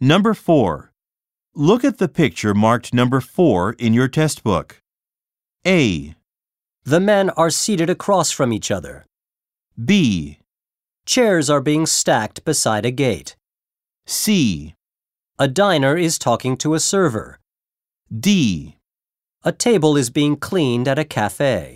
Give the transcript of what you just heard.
Number 4. Look at the picture marked number 4 in your test book. A, The men are seated across from each other. B, Chairs are being stacked beside a gate. C, A diner is talking to a server. D. A table is being cleaned at a cafe.